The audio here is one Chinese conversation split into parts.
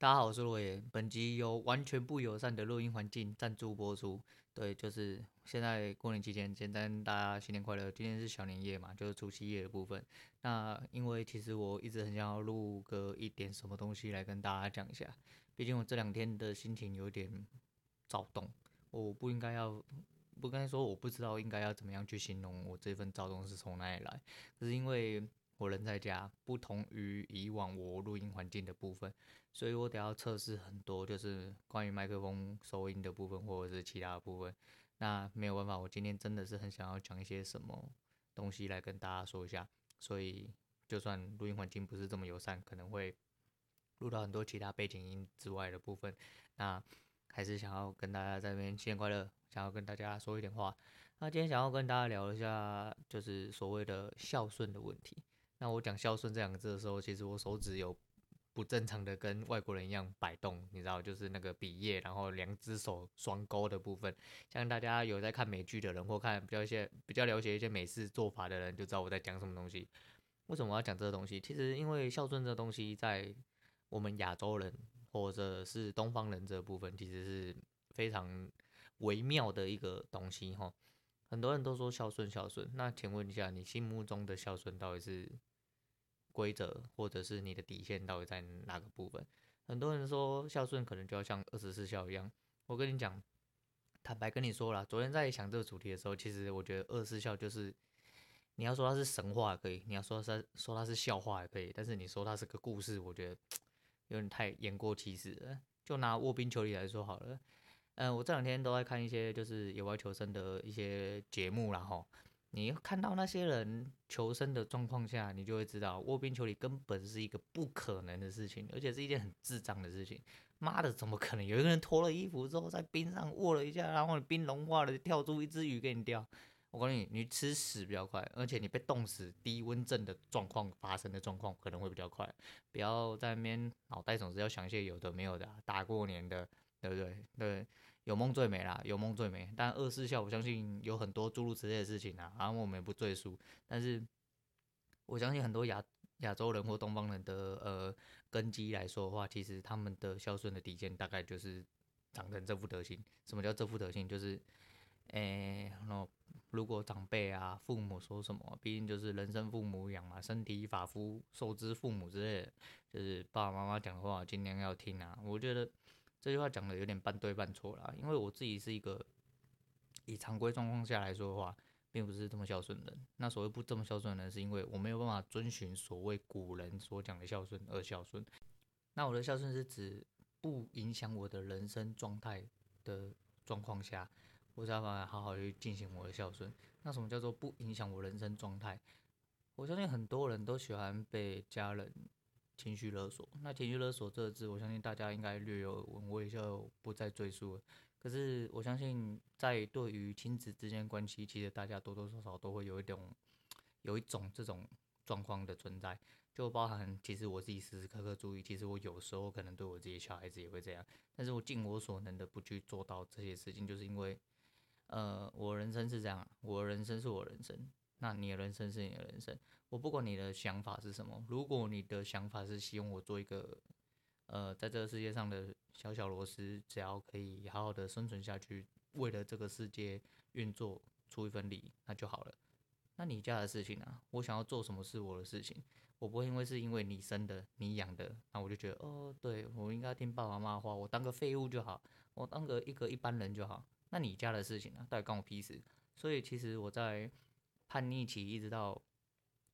大家好，我是罗爷。本集由完全不友善的录音环境赞助播出。对，就是现在过年期间，简单大家新年快乐。今天是小年夜嘛，就是除夕夜的部分。那因为其实我一直很想要录个一点什么东西来跟大家讲一下，毕竟我这两天的心情有点躁动。我不应该要，不该说我不知道应该要怎么样去形容我这份躁动是从哪里来，可是因为。我人在家，不同于以往我录音环境的部分，所以我得要测试很多，就是关于麦克风收音的部分，或者是其他的部分。那没有办法，我今天真的是很想要讲一些什么东西来跟大家说一下。所以，就算录音环境不是这么友善，可能会录到很多其他背景音之外的部分，那还是想要跟大家在这边新年快乐，想要跟大家说一点话。那今天想要跟大家聊一下，就是所谓的孝顺的问题。那我讲孝顺这两个字的时候，其实我手指有不正常的跟外国人一样摆动，你知道，就是那个比耶，然后两只手双勾的部分。像大家有在看美剧的人，或看比较一些比较了解一些美式做法的人，就知道我在讲什么东西。为什么我要讲这个东西？其实因为孝顺这东西，在我们亚洲人或者是东方人这部分，其实是非常微妙的一个东西哈。很多人都说孝顺孝顺，那请问一下，你心目中的孝顺到底是？规则或者是你的底线到底在哪个部分？很多人说孝顺可能就要像二十四孝一样。我跟你讲，坦白跟你说了，昨天在想这个主题的时候，其实我觉得二十四孝就是你要说它是神话也可以，你要说它说它是笑话也可以，但是你说它是个故事，我觉得有点太言过其实了。就拿卧冰求鲤来说好了，嗯，我这两天都在看一些就是野外求生的一些节目然后。你看到那些人求生的状况下，你就会知道卧冰求鲤根本是一个不可能的事情，而且是一件很智障的事情。妈的，怎么可能有一个人脱了衣服之后在冰上握了一下，然后冰融化了，跳出一只鱼给你钓？我告诉你，你吃屎比较快，而且你被冻死、低温症的状况发生的状况可能会比较快。不要在那边脑袋总是要想一些有的没有的，大过年的，对不对？对。有梦最美啦，有梦最美。但二四孝，我相信有很多诸如此类的事情啊，然后我们也不赘述。但是，我相信很多亚亚洲人或东方人的呃根基来说的话，其实他们的孝顺的底线大概就是长成这副德行。什么叫这副德行？就是，诶、欸，那如果长辈啊、父母说什么，毕竟就是人生父母养嘛，身体发肤受之父母之类的，就是爸爸妈妈讲的话尽量要听啊。我觉得。这句话讲的有点半对半错啦，因为我自己是一个以常规状况下来说的话，并不是这么孝顺的人。那所谓不这么孝顺的人，是因为我没有办法遵循所谓古人所讲的孝顺而孝顺。那我的孝顺是指不影响我的人生状态的状况下，我才办法好好去进行我的孝顺。那什么叫做不影响我人生状态？我相信很多人都喜欢被家人。情绪勒索，那情绪勒索这个字，我相信大家应该略有闻，我也就不再赘述了。可是我相信，在对于亲子之间关系，其实大家多多少少都会有一种，有一种这种状况的存在，就包含其实我自己时时刻刻注意，其实我有时候可能对我自己小孩子也会这样，但是我尽我所能的不去做到这些事情，就是因为，呃，我人生是这样，我人生是我人生。那你的人生是你的人生，我不管你的想法是什么。如果你的想法是希望我做一个，呃，在这个世界上的小小螺丝，只要可以好好的生存下去，为了这个世界运作出一份力，那就好了。那你家的事情啊，我想要做什么是我的事情，我不会因为是因为你生的、你养的，那我就觉得哦，对，我应该听爸爸妈妈的话，我当个废物就好，我当个一个一般人就好。那你家的事情啊，到底关我屁事？所以其实我在。叛逆期一直到，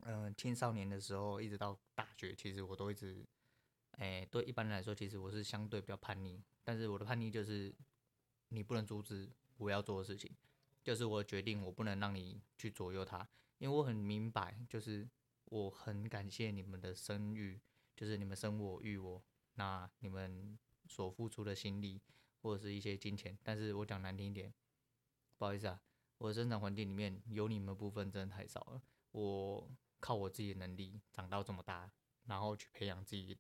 嗯、青少年的时候，一直到大学，其实我都一直，哎、对一般人来说，其实我是相对比较叛逆。但是我的叛逆就是，你不能阻止我要做的事情，就是我决定，我不能让你去左右他，因为我很明白，就是我很感谢你们的生育，就是你们生我育我，那你们所付出的心力或者是一些金钱，但是我讲难听一点，不好意思啊。我的生长环境里面有你们的部分真的太少了。我靠我自己的能力长到这么大，然后去培养自己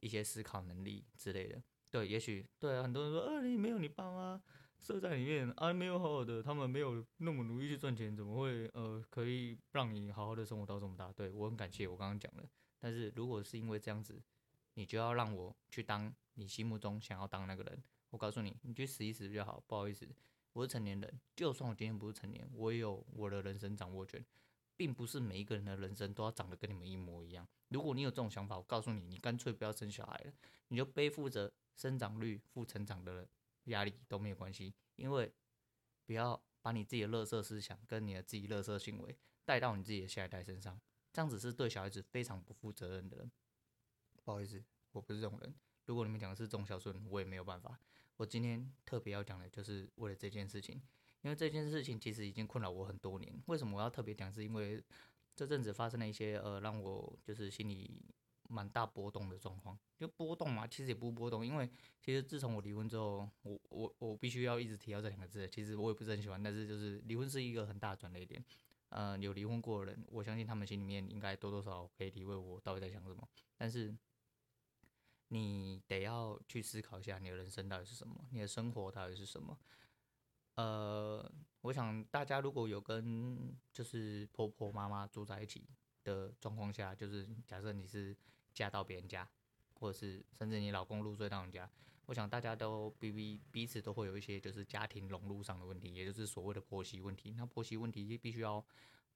一些思考能力之类的。对，也许对啊，很多人说，啊，你没有你爸妈设在里面啊，没有好好的，他们没有那么努力去赚钱，怎么会呃可以让你好好的生活到这么大？对，我很感谢我刚刚讲的。但是如果是因为这样子，你就要让我去当你心目中想要当那个人。我告诉你，你去死一死比较好。不好意思，我是成年人，就算我今天不是成年，我也有我的人生掌握权，并不是每一个人的人生都要长得跟你们一模一样。如果你有这种想法，我告诉你，你干脆不要生小孩了，你就背负着生长率负成长的压力都没有关系，因为不要把你自己的垃圾思想跟你的自己垃圾行为带到你自己的下一代身上，这样子是对小孩子非常不负责任的人。不好意思，我不是这种人。如果你们讲的是忠孝顺，我也没有办法。我今天特别要讲的就是为了这件事情，因为这件事情其实已经困扰我很多年。为什么我要特别讲？是因为这阵子发生了一些呃，让我就是心里蛮大波动的状况。就波动嘛，其实也不波动，因为其实自从我离婚之后，我我我必须要一直提到这两个字。其实我也不是很喜欢，但是就是离婚是一个很大的转捩点。呃，有离婚过的人，我相信他们心里面应该多多少少可以体会我到底在想什么。但是你得要去思考一下，你的人生到底是什么，你的生活到底是什么。呃，我想大家如果有跟就是婆婆妈妈住在一起的状况下，就是假设你是嫁到别人家，或者是甚至你老公入赘到人家，我想大家都彼彼彼此都会有一些就是家庭融入上的问题，也就是所谓的婆媳问题。那婆媳问题必须要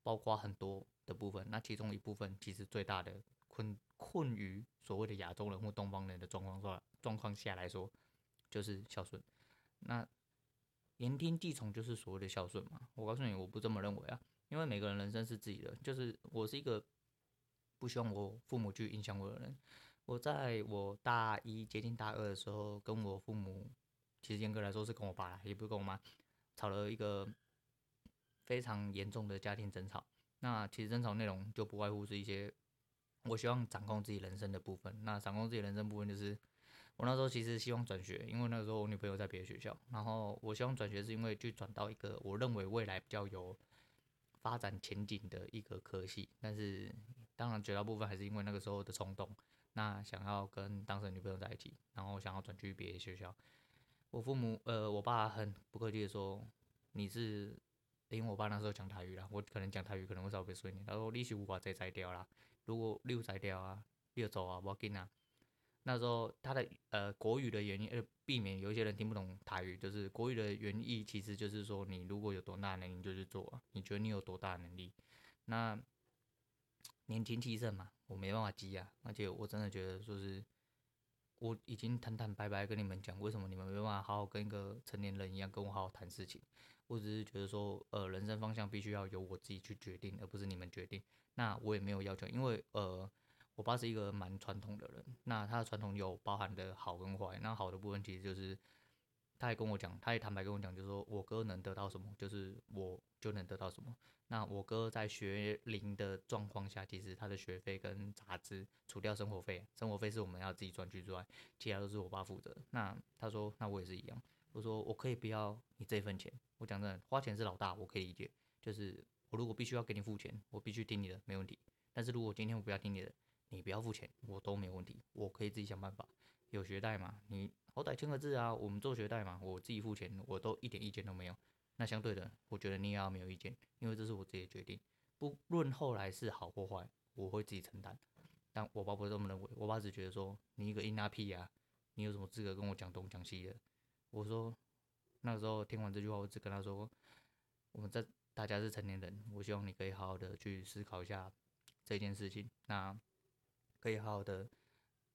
包括很多的部分，那其中一部分其实最大的困困于所谓的亚洲人或东方人的状况下状况下来说，就是孝顺。那言听计从就是所谓的孝顺嘛？我告诉你，我不这么认为啊，因为每个人人生是自己的，就是我是一个不希望我父母去影响我的人。我在我大一接近大二的时候，跟我父母，其实严格来说是跟我爸，也不是跟我妈，吵了一个非常严重的家庭争吵。那其实争吵内容就不外乎是一些我希望掌控自己人生的部分。那掌控自己人生部分就是。我那时候其实希望转学，因为那个时候我女朋友在别的学校，然后我希望转学是因为去转到一个我认为未来比较有发展前景的一个科系，但是当然绝大部分还是因为那个时候的冲动，那想要跟当时的女朋友在一起，然后想要转去别的学校。我父母呃，我爸很不客气的说，你是因为我爸那时候讲台语啦，我可能讲台语可能会稍微顺一点，他说你是无法再摘掉啦，如果你有摘掉啊，你就走啊，不要紧啊。那时候他的呃国语的原因，呃避免有一些人听不懂台语，就是国语的原意其实就是说，你如果有多大能力你就去做啊，你觉得你有多大能力？那年轻气盛嘛，我没办法急啊，而且我真的觉得说是，我已经坦坦白白跟你们讲，为什么你们没办法好好跟一个成年人一样跟我好好谈事情？我只是觉得说，呃，人生方向必须要由我自己去决定，而不是你们决定。那我也没有要求，因为呃。我爸是一个蛮传统的人，那他的传统有包含的好跟坏。那好的部分其实就是，他也跟我讲，他也坦白跟我讲，就是说我哥能得到什么，就是我就能得到什么。那我哥在学龄的状况下，其实他的学费跟杂支，除掉生活费，生活费是我们要自己赚取之外，其他都是我爸负责。那他说，那我也是一样。我说我可以不要你这份钱。我讲真的，花钱是老大，我可以理解。就是我如果必须要给你付钱，我必须听你的，没问题。但是如果今天我不要听你的，你不要付钱，我都没问题，我可以自己想办法。有学贷嘛？你好歹签个字啊，我们做学贷嘛，我自己付钱，我都一点意见都没有。那相对的，我觉得你也要没有意见，因为这是我自己的决定，不论后来是好或坏，我会自己承担。但我爸不会这么认为，我爸只觉得说你一个硬拉屁呀，你有什么资格跟我讲东讲西的？我说那个时候听完这句话，我只跟他说，我们这大家是成年人，我希望你可以好好的去思考一下这件事情。那。可以好好的，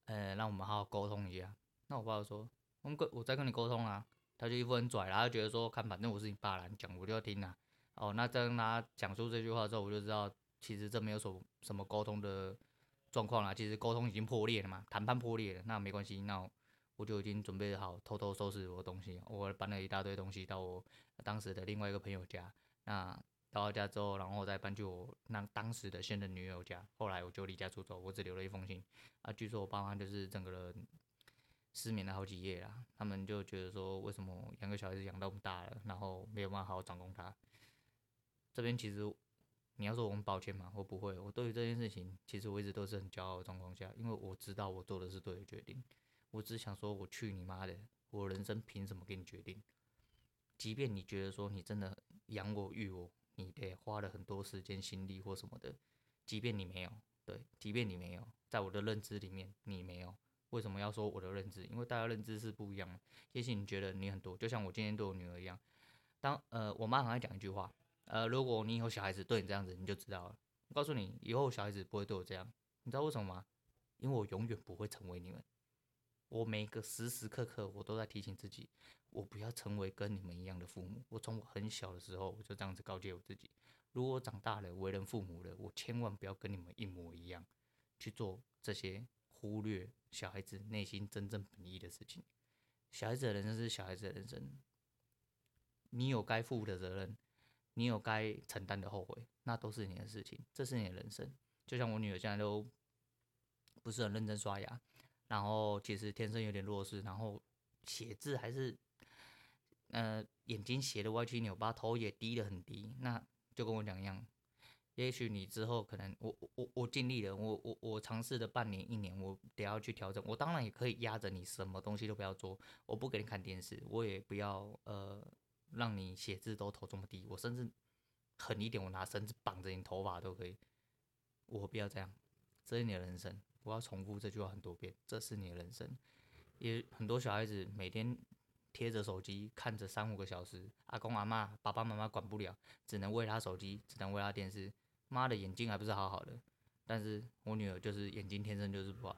呃，让我们好好沟通一下。那我爸就说，我们跟我在跟你沟通啊，他就一副很拽，然后觉得说，看反正我是你爸啦，你讲我就要听啦。哦，那在他讲出这句话之后，我就知道其实这没有什么什么沟通的状况啦，其实沟通已经破裂了嘛，谈判破裂了。那没关系，那我就已经准备好偷偷收拾我的东西，我搬了一大堆东西到我当时的另外一个朋友家。那到家之后，然后再搬去我那当时的现任女友家。后来我就离家出走，我只留了一封信。啊，据说我爸妈就是整个人失眠了好几夜啦。他们就觉得说，为什么养个小孩子养到这么大了，然后没有办法好好掌控他？这边其实你要说我很抱歉嘛？我不会。我对于这件事情，其实我一直都是很骄傲的状况下，因为我知道我做的是对的决定。我只想说，我去你妈的！我人生凭什么给你决定？即便你觉得说你真的养我育我。你得花了很多时间、心力或什么的，即便你没有，对，即便你没有，在我的认知里面你没有，为什么要说我的认知？因为大家认知是不一样的。也许你觉得你很多，就像我今天对我女儿一样。当呃，我妈很爱讲一句话，呃，如果你以后小孩子对你这样子，你就知道了。我告诉你，以后小孩子不会对我这样，你知道为什么吗？因为我永远不会成为你们。我每个时时刻刻，我都在提醒自己，我不要成为跟你们一样的父母。我从我很小的时候，我就这样子告诫我自己：如果长大了，为人父母了，我千万不要跟你们一模一样，去做这些。忽略小孩子内心真正本意的事情。小孩子的人生是小孩子的人生，你有该负的责任，你有该承担的后悔，那都是你的事情，这是你的人生。就像我女儿现在都不是很认真刷牙，然后其实天生有点弱视，然后写字还是呃眼睛斜的歪七扭八，头也低得很低，那就跟我讲一样。也许你之后可能我我我尽力了，我我我尝试了半年一年，我得要去调整。我当然也可以压着你，什么东西都不要做，我不给你看电视，我也不要呃让你写字都头这么低，我甚至狠一点，我拿绳子绑着你头发都可以。我不要这样，这是你的人生。我要重复这句话很多遍，这是你的人生。也很多小孩子每天贴着手机看着三五个小时，阿公阿妈爸爸妈妈管不了，只能喂他手机，只能喂他电视。妈的眼睛还不是好好的，但是我女儿就是眼睛天生就是不好，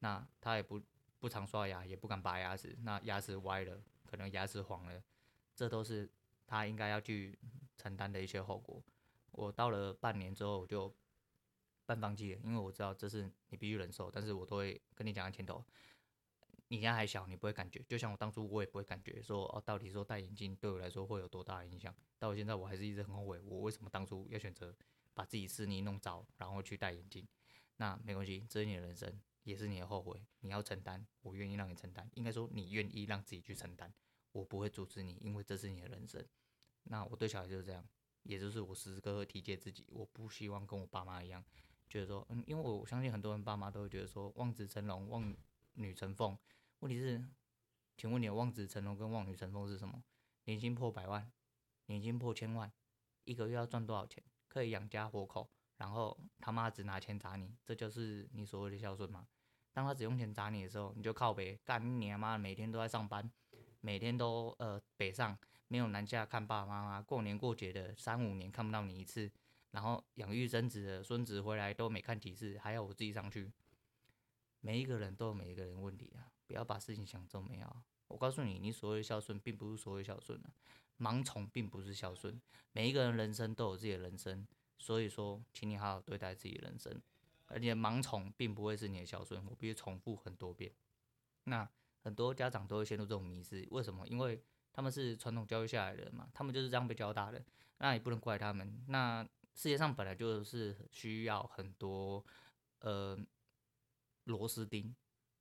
那她也不不常刷牙，也不敢拔牙齿，那牙齿歪了，可能牙齿黄了，这都是她应该要去承担的一些后果。我到了半年之后，我就半放弃了，因为我知道这是你必须忍受，但是我都会跟你讲在前头，你现在还小，你不会感觉，就像我当初我也不会感觉说哦，到底说戴眼镜对我来说会有多大的影响，到现在我还是一直很后悔，我为什么当初要选择。把自己视力弄糟，然后去戴眼镜，那没关系，这是你的人生，也是你的后悔，你要承担，我愿意让你承担。应该说，你愿意让自己去承担，我不会阻止你，因为这是你的人生。那我对小孩就是这样，也就是我时时刻刻提醒自己，我不希望跟我爸妈一样，觉得说，嗯，因为我相信很多人爸妈都会觉得说，望子成龙，望女成凤。问题是，请问你望子成龙跟望女成凤是什么？年薪破百万，年薪破千万，一个月要赚多少钱？可以养家活口，然后他妈只拿钱砸你，这就是你所谓的孝顺吗？当他只用钱砸你的时候，你就靠北干你妈，每天都在上班，每天都呃北上，没有南下看爸爸妈妈，过年过节的三五年看不到你一次，然后养育生子的孙子回来都没看几次，还要我自己上去。每一个人都有每一个人问题啊，不要把事情想这么美好。我告诉你，你所谓的孝顺，并不是所谓孝顺啊。盲从并不是孝顺，每一个人人生都有自己的人生，所以说，请你好好对待自己的人生。而且盲从并不会是你的孝顺，我必须重复很多遍。那很多家长都会陷入这种迷思，为什么？因为他们是传统教育下来的人嘛，他们就是这样被教大的，那也不能怪他们。那世界上本来就是需要很多呃螺丝钉，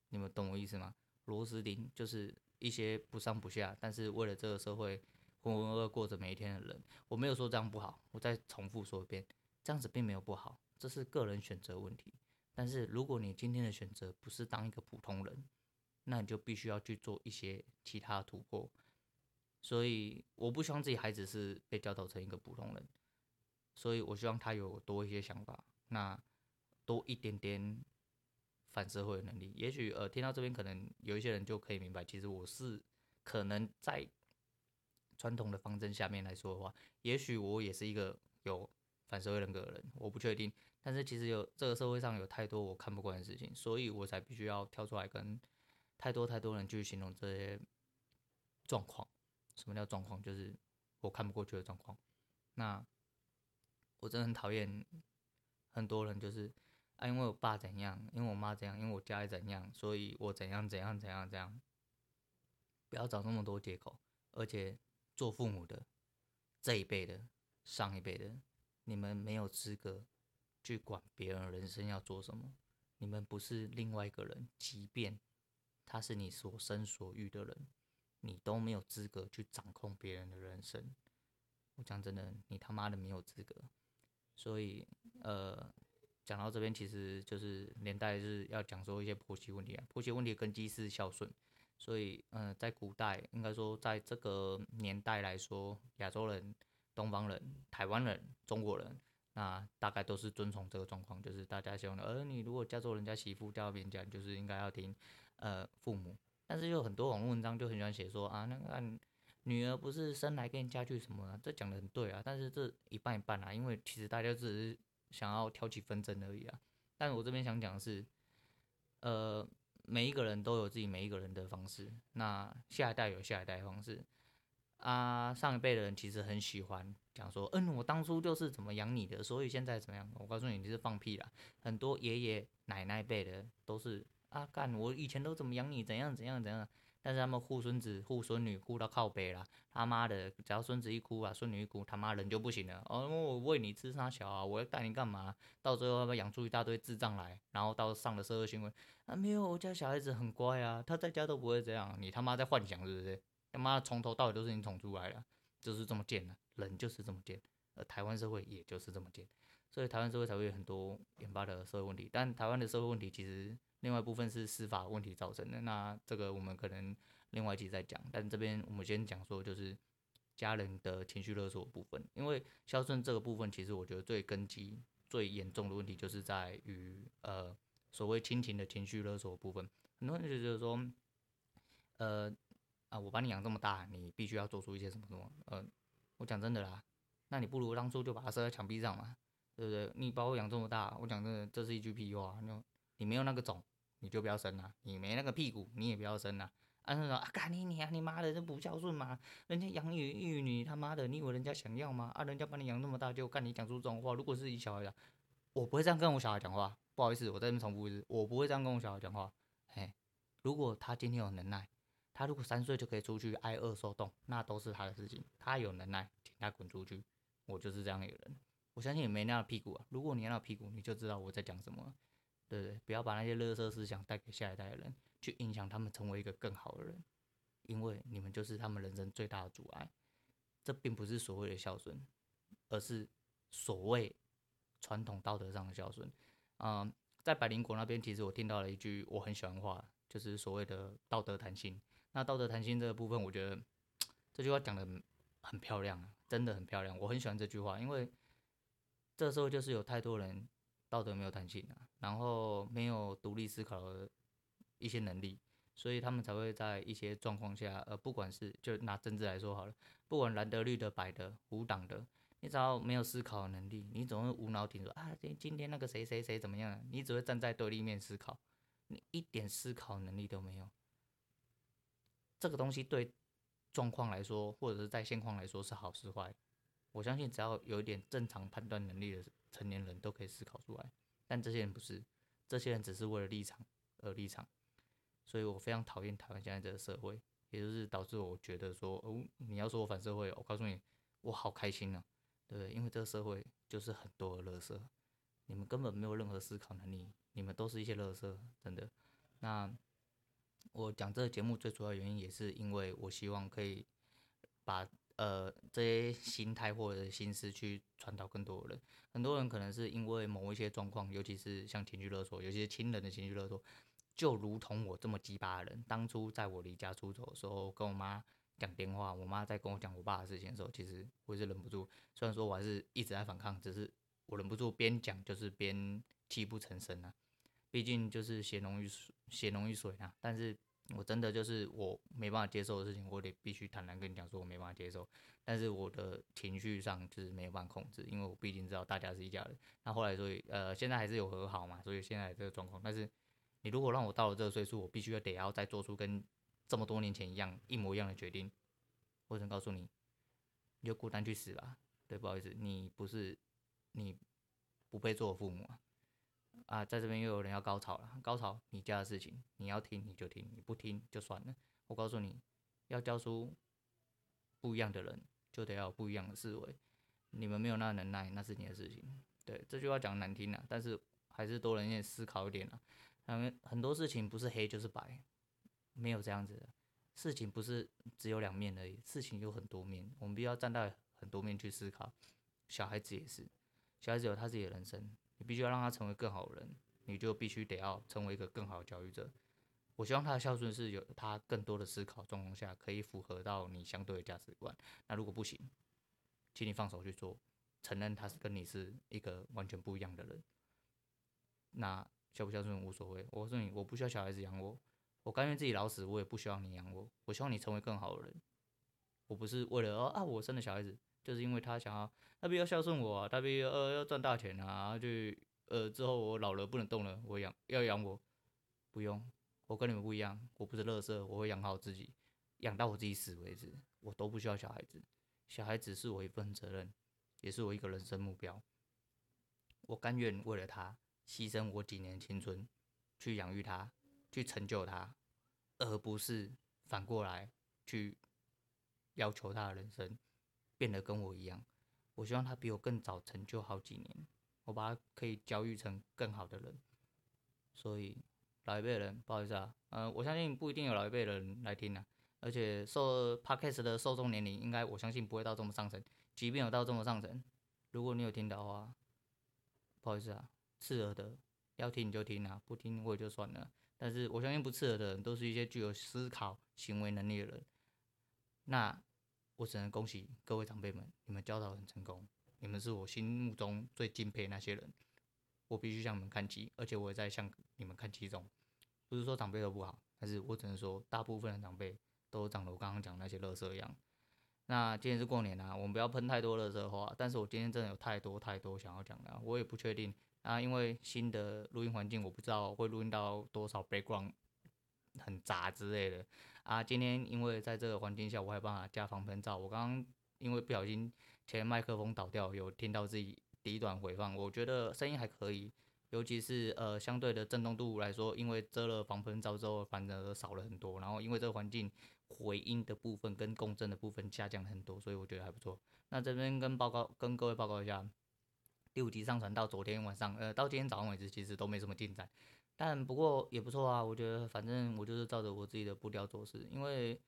你们懂我意思吗？螺丝钉就是一些不上不下，但是为了这个社会。浑浑噩噩过着每一天的人，我没有说这样不好，我再重复说一遍，这样子并没有不好，这是个人选择问题。但是如果你今天的选择不是当一个普通人，那你就必须要去做一些其他突破。所以我不希望自己孩子是被教导成一个普通人，所以我希望他有多一些想法，那多一点点反社会的能力。也许呃，听到这边可能有一些人就可以明白，其实我是可能在。传统的方针下面来说的话，也许我也是一个有反社会人格的人，我不确定。但是其实有这个社会上有太多我看不惯的事情，所以我才必须要跳出来跟太多太多人去形容这些状况。什么叫状况？就是我看不过去的状况。那我真的很讨厌很多人，就是啊，因为我爸怎样，因为我妈怎样，因为我家里怎样，所以我怎样怎样怎样怎样。不要找那么多借口，而且。做父母的这一辈的、上一辈的，你们没有资格去管别人人生要做什么。你们不是另外一个人，即便他是你所生所育的人，你都没有资格去掌控别人的人生。我讲真的，你他妈的没有资格。所以，呃，讲到这边，其实就是连带是要讲说一些婆媳问题啊。婆媳问题根基是孝顺。所以，嗯、在古代，应该说，在这个年代来说，亚洲人、东方人、台湾人、中国人，那大概都是遵从这个状况，就是大家希望的。而你如果嫁做人家媳妇，嫁到别人家，就是应该要听，呃父母。但是有很多网络文章就很喜欢写说啊，那个女儿不是生来跟你嫁去什么、啊，这讲的很对啊。但是这一半一半啊，因为其实大家只是想要挑起纷争而已啊。但我这边想讲的是，呃，每一个人都有自己每一个人的方式，那下一代有下一代的方式。啊，上一辈的人其实很喜欢讲说，嗯，我当初就是怎么养你的，所以现在怎么样？我告诉你，你是放屁啦！很多爷爷奶奶辈的都是啊，干我以前都怎么养你，怎样怎样怎样。但是他们护孙子护孙女护到靠北了，他妈的，只要孙子一哭啊，孙女一哭，他妈人就不行了。哦，我喂你吃啥小啊？我要带你干嘛？到最后他们养出一大堆智障来，然后到上了社会新闻啊，没有，我家小孩子很乖啊，他在家都不会这样。你他妈在幻想是不是？他妈从头到尾都是你宠出来的，就是这么贱的，人就是这么贱，而台湾社会也就是这么贱，所以台湾社会才会有很多引发的社会问题。但台湾的社会问题其实另外一部分是司法问题造成的，那这个我们可能另外一集再讲。但这边我们先讲说就是家人的情绪勒索部分，因为孝顺这个部分，其实我觉得最根基、最严重的问题就是在于呃所谓亲情的情绪勒索部分，很多人就觉得说呃。啊！我把你养这么大，你必须要做出一些什么什么？呃，我讲真的啦，那你不如当初就把它射在墙壁上嘛，对不对？你把我养这么大，我讲真的，这是一句屁话。你你没有那个种，你就不要生了；你没那个屁股，你也不要生了。啊，那说啊，干你你啊，你妈的，这不孝顺嘛？人家养育育你，他妈的，你以为人家想要吗？啊，人家把你养那么大，就干你讲出这种话。如果是你小孩的，我不会这样跟我小孩讲话。不好意思，我再重复一次，我不会这样跟我小孩讲话。哎，如果他今天有能耐。他如果三岁就可以出去挨饿受冻，那都是他的事情。他有能耐，请他滚出去。我就是这样一个人。我相信你没那个屁股啊。如果你那个屁股，你就知道我在讲什么，对不对？不要把那些垃圾思想带给下一代的人，去影响他们成为一个更好的人。因为你们就是他们人生最大的阻碍。这并不是所谓的孝顺，而是所谓传统道德上的孝顺。嗯，在百灵果那边，其实我听到了一句我很喜欢的话，就是所谓的道德弹性。那道德弹性这个部分，我觉得这句话讲的很漂亮啊，真的很漂亮。我很喜欢这句话，因为这时候就是有太多人道德没有弹性啊，然后没有独立思考的一些能力，所以他们才会在一些状况下，呃，不管是就拿政治来说好了，不管蓝的、绿的、白的、无党的，你只要没有思考能力，你总会无脑顶说啊，今今天那个谁谁谁怎么样，你只会站在对立面思考，你一点思考能力都没有。这个东西对状况来说，或者是在现况来说是好是坏，我相信只要有一点正常判断能力的成年人都可以思考出来。但这些人不是，这些人只是为了立场而立场，所以我非常讨厌台湾现在这个社会，也就是导致我觉得说，哦，你要说我反社会，我告诉你，我好开心呢，对不对？因为这个社会就是很多的垃圾，你们根本没有任何思考能力，你们都是一些垃圾，真的。那。我讲这个节目最主要原因也是因为我希望可以把呃这些心态或者心思去传导更多的人。很多人可能是因为某一些状况，尤其是像情绪勒索，有些亲人的情绪勒索，就如同我这么鸡巴的人，当初在我离家出走的时候，跟我妈讲电话，我妈在跟我讲我爸的事情的时候，其实我是忍不住。虽然说我还是一直在反抗，只是我忍不住边讲就是边泣不成声啊。毕竟就是血浓于水，血浓于水啊，但是。我真的就是我没办法接受的事情，我得必须坦然跟你讲说，我没办法接受。但是我的情绪上就是没有办法控制，因为我毕竟知道大家是一家人。那后来所以呃，现在还是有和好嘛，所以现在这个状况。但是你如果让我到了这个岁数，我必须要得要再做出跟这么多年前一样一模一样的决定，我只能告诉你，你就孤单去死吧。对，不好意思，你不是你不配做我父母啊。啊，在这边又有人要高潮了。高潮，你家的事情，你要听你就听，你不听就算了。我告诉你，要教出不一样的人，就得要有不一样的思维。你们没有那能耐，那是你的事情。对，这句话讲难听了，但是还是多人愿意思考一点了。很很多事情不是黑就是白，没有这样子的事情，不是只有两面而已，事情有很多面，我们必须要站在很多面去思考。小孩子也是，小孩子有他自己的人生。你必须要让他成为更好的人，你就必须得要成为一个更好的教育者。我希望他的孝顺是有他更多的思考状况下，可以符合到你相对的价值观。那如果不行，请你放手去做，承认他是跟你是一个完全不一样的人。那孝不孝顺无所谓，我告诉你，我不需要小孩子养我，我甘愿自己老死，我也不希望你养我。我希望你成为更好的人。我不是为了啊，我生的小孩子，就是因为他想要，他必须要孝顺我，他必须呃要赚大钱啊，就呃之后我老了不能动了，我养要养我，不用，我跟你们不一样，我不是乐色，我会养好自己，养到我自己死为止，我都不需要小孩子。小孩子是我一份责任，也是我一个人生目标。我甘愿为了他牺牲我几年青春，去养育他，去成就他，而不是反过来去。要求他的人生变得跟我一样，我希望他比我更早成就好几年，我把他可以教育成更好的人。所以老一辈人，不好意思啊，呃，我相信不一定有老一辈人来听啊，而且受 Podcast 的受众年龄应该我相信不会到这么上层，即便有到这么上层，如果你有听到的话，不好意思啊，刺耳的要听你就听啊，不听我也就算了。但是我相信不刺耳的人都是一些具有思考行为能力的人，那。我只能恭喜各位长辈们，你们教导很成功，你们是我心目中最敬佩那些人，我必须向你们看齐，而且我也在向你们看齐中。不是说长辈都不好，但是我只能说大部分的长辈都长得我刚刚讲那些垃圾样。那今天是过年啊，我们不要喷太多垃圾话，但是我今天真的有太多太多想要讲的，我也不确定啊，因为新的录音环境，我不知道会录音到多少 background 很杂之类的。啊，今天因为在这个环境下，我还帮他加防喷罩。我刚刚因为不小心前麦克风倒掉，有听到自己第一段回放，我觉得声音还可以，尤其是呃相对的震动度来说，因为遮了防喷罩之后，反而少了很多。然后因为这个环境回音的部分跟共振的部分下降很多，所以我觉得还不错。那这边跟报告跟各位报告一下，第五集上传到昨天晚上，呃，到今天早上为止，其实都没什么进展。但不过也不错啊，我觉得反正我就是照着我自己的步调做事，因为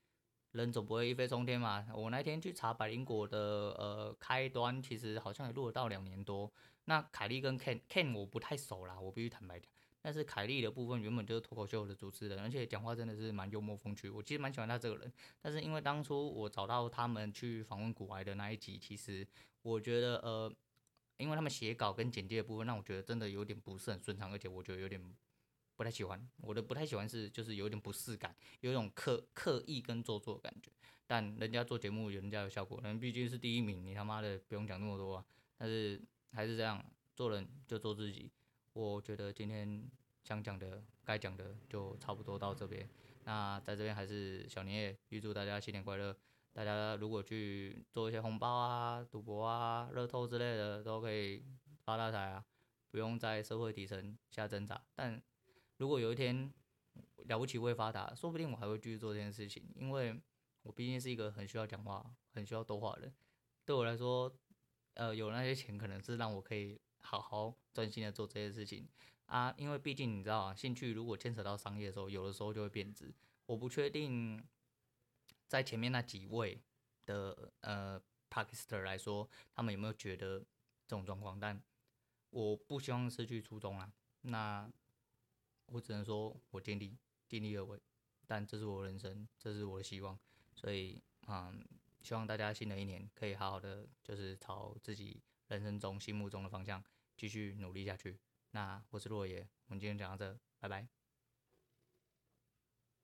人总不会一飞冲天嘛。我那天去查百灵果的呃开端，其实好像也录了到两年多。那凯莉跟 Ken Ken 我不太熟啦，我必须坦白讲。但是凯莉的部分原本就是脱口秀的主持人，而且讲话真的是蛮幽默风趣，我其实蛮喜欢他这个人。但是因为当初我找到他们去访问古埃的那一集，其实我觉得呃，因为他们写稿跟剪辑的部分，让我觉得真的有点不是很顺畅，而且我觉得有点。不太喜欢，我的不太喜欢是就是有点不适感，有一种刻刻意跟做作的感觉。但人家做节目人家有效果，人毕竟是第一名，你他妈的不用讲那么多啊。但是还是这样，做人就做自己。我觉得今天想讲的、该讲的就差不多到这边。那在这边还是小年夜，预祝大家新年快乐。大家如果去做一些红包啊、赌博啊、乐透之类的，都可以发大财啊，不用在社会底层下挣扎。但如果有一天了不起会发达，说不定我还会继续做这件事情，因为我毕竟是一个很需要讲话、很需要多话的人。对我来说，呃，有那些钱可能是让我可以好好专心的做这些事情啊。因为毕竟你知道啊，兴趣如果牵扯到商业的时候，有的时候就会变质。我不确定在前面那几位的呃 Podcaster 来说，他们有没有觉得这种状况，但我不希望失去初衷啊。那。我只能说，我尽力尽力而为，但这是我人生，这是我的希望，所以，嗯，希望大家新的一年可以好好的，就是朝自己人生中心目中的方向继续努力下去。那我是洛爷，我们今天讲到这，拜拜。